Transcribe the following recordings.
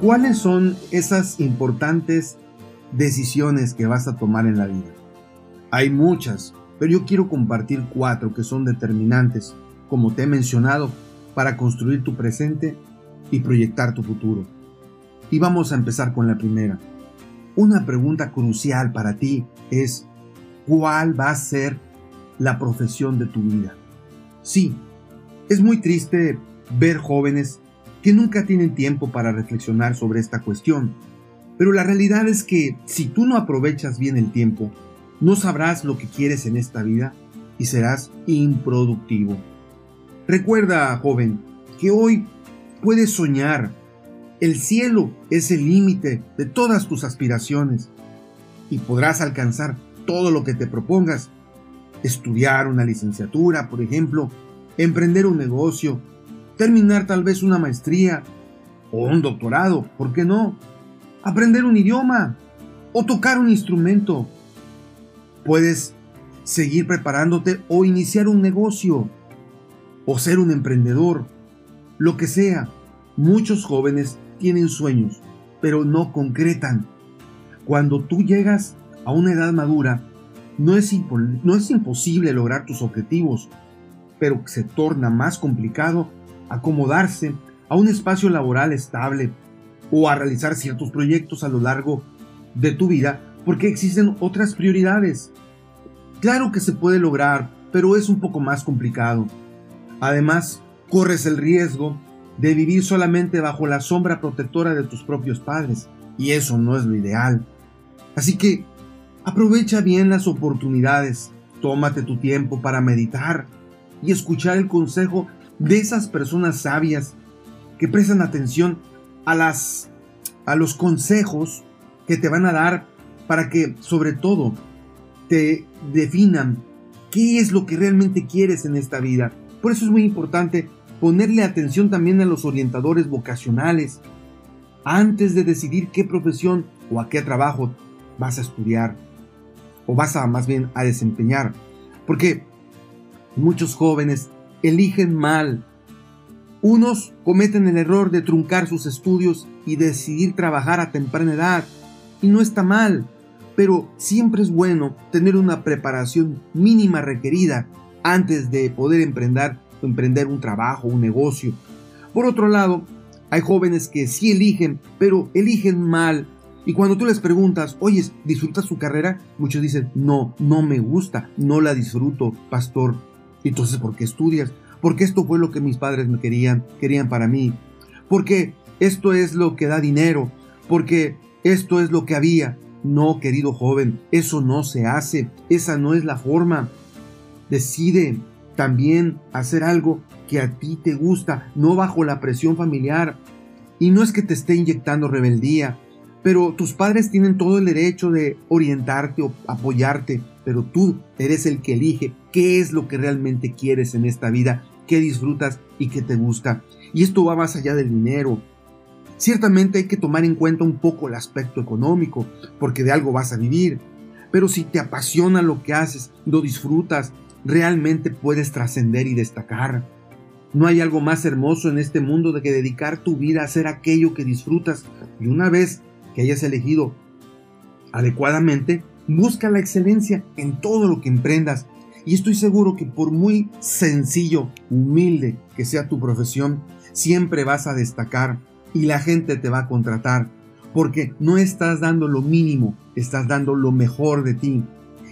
¿Cuáles son esas importantes decisiones que vas a tomar en la vida? Hay muchas, pero yo quiero compartir cuatro que son determinantes, como te he mencionado, para construir tu presente y proyectar tu futuro. Y vamos a empezar con la primera. Una pregunta crucial para ti es, ¿cuál va a ser la profesión de tu vida? Sí, es muy triste ver jóvenes que nunca tienen tiempo para reflexionar sobre esta cuestión. Pero la realidad es que si tú no aprovechas bien el tiempo, no sabrás lo que quieres en esta vida y serás improductivo. Recuerda, joven, que hoy puedes soñar. El cielo es el límite de todas tus aspiraciones y podrás alcanzar todo lo que te propongas. Estudiar una licenciatura, por ejemplo, emprender un negocio, terminar tal vez una maestría o un doctorado, ¿por qué no? Aprender un idioma o tocar un instrumento. Puedes seguir preparándote o iniciar un negocio o ser un emprendedor, lo que sea. Muchos jóvenes tienen sueños, pero no concretan. Cuando tú llegas a una edad madura, no es, imposible lograr tus objetivos, pero se torna más complicado acomodarse a un espacio laboral estable o a realizar ciertos proyectos a lo largo de tu vida porque existen otras prioridades. Claro que se puede lograr, pero es un poco más complicado. Además, corres el riesgo de vivir solamente bajo la sombra protectora de tus propios padres, y eso no es lo ideal. Así que aprovecha bien las oportunidades, tómate tu tiempo para meditar y escuchar el consejo de esas personas sabias que prestan atención a las a los consejos que te van a dar para que sobre todo te definan qué es lo que realmente quieres en esta vida. Por eso es muy importante ponerle atención también a los orientadores vocacionales antes de decidir qué profesión o a qué trabajo vas a estudiar o vas a más bien a desempeñar. Porque muchos jóvenes eligen mal. Unos cometen el error de truncar sus estudios y decidir trabajar a temprana edad. Y no está mal, pero siempre es bueno tener una preparación mínima requerida antes de poder emprender, emprender un trabajo, un negocio. Por otro lado, hay jóvenes que sí eligen, pero eligen mal. Y cuando tú les preguntas, oye, ¿disfrutas su carrera? Muchos dicen, no, no me gusta, no la disfruto, pastor. Entonces, ¿por qué estudias? Porque esto fue lo que mis padres me querían, querían para mí. Porque esto es lo que da dinero. Porque esto es lo que había. No, querido joven, eso no se hace. Esa no es la forma. Decide también hacer algo que a ti te gusta, no bajo la presión familiar. Y no es que te esté inyectando rebeldía, pero tus padres tienen todo el derecho de orientarte o apoyarte, pero tú eres el que elige qué es lo que realmente quieres en esta vida, qué disfrutas y qué te gusta. Y esto va más allá del dinero. Ciertamente hay que tomar en cuenta un poco el aspecto económico, porque de algo vas a vivir. Pero si te apasiona lo que haces, lo disfrutas, realmente puedes trascender y destacar. No hay algo más hermoso en este mundo de que dedicar tu vida a hacer aquello que disfrutas. Y una vez que hayas elegido adecuadamente, busca la excelencia en todo lo que emprendas. Y estoy seguro que por muy sencillo, humilde que sea tu profesión, siempre vas a destacar y la gente te va a contratar. Porque no estás dando lo mínimo, estás dando lo mejor de ti.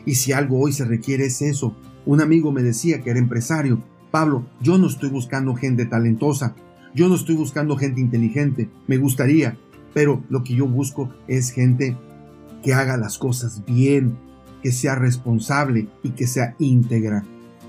Y si algo hoy se requiere es eso. Un amigo me decía que era empresario. Pablo, yo no estoy buscando gente talentosa. Yo no estoy buscando gente inteligente. Me gustaría, pero lo que yo busco es gente que haga las cosas bien, que sea responsable y que sea íntegra.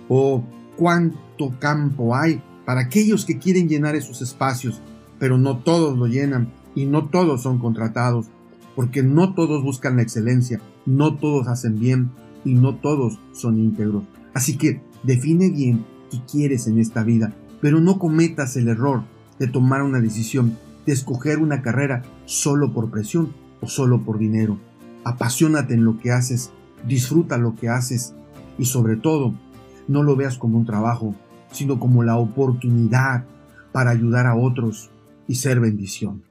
Oh, cuánto campo hay para aquellos que quieren llenar esos espacios, pero no todos lo llenan y no todos son contratados, porque no todos buscan la excelencia, no todos hacen bien y no todos son íntegros. Así que define bien qué quieres en esta vida, pero no cometas el error de tomar una decisión de escoger una carrera solo por presión o solo por dinero. Apasionate en lo que haces, disfruta lo que haces y sobre todo, no lo veas como un trabajo, sino como la oportunidad para ayudar a otros y ser bendición.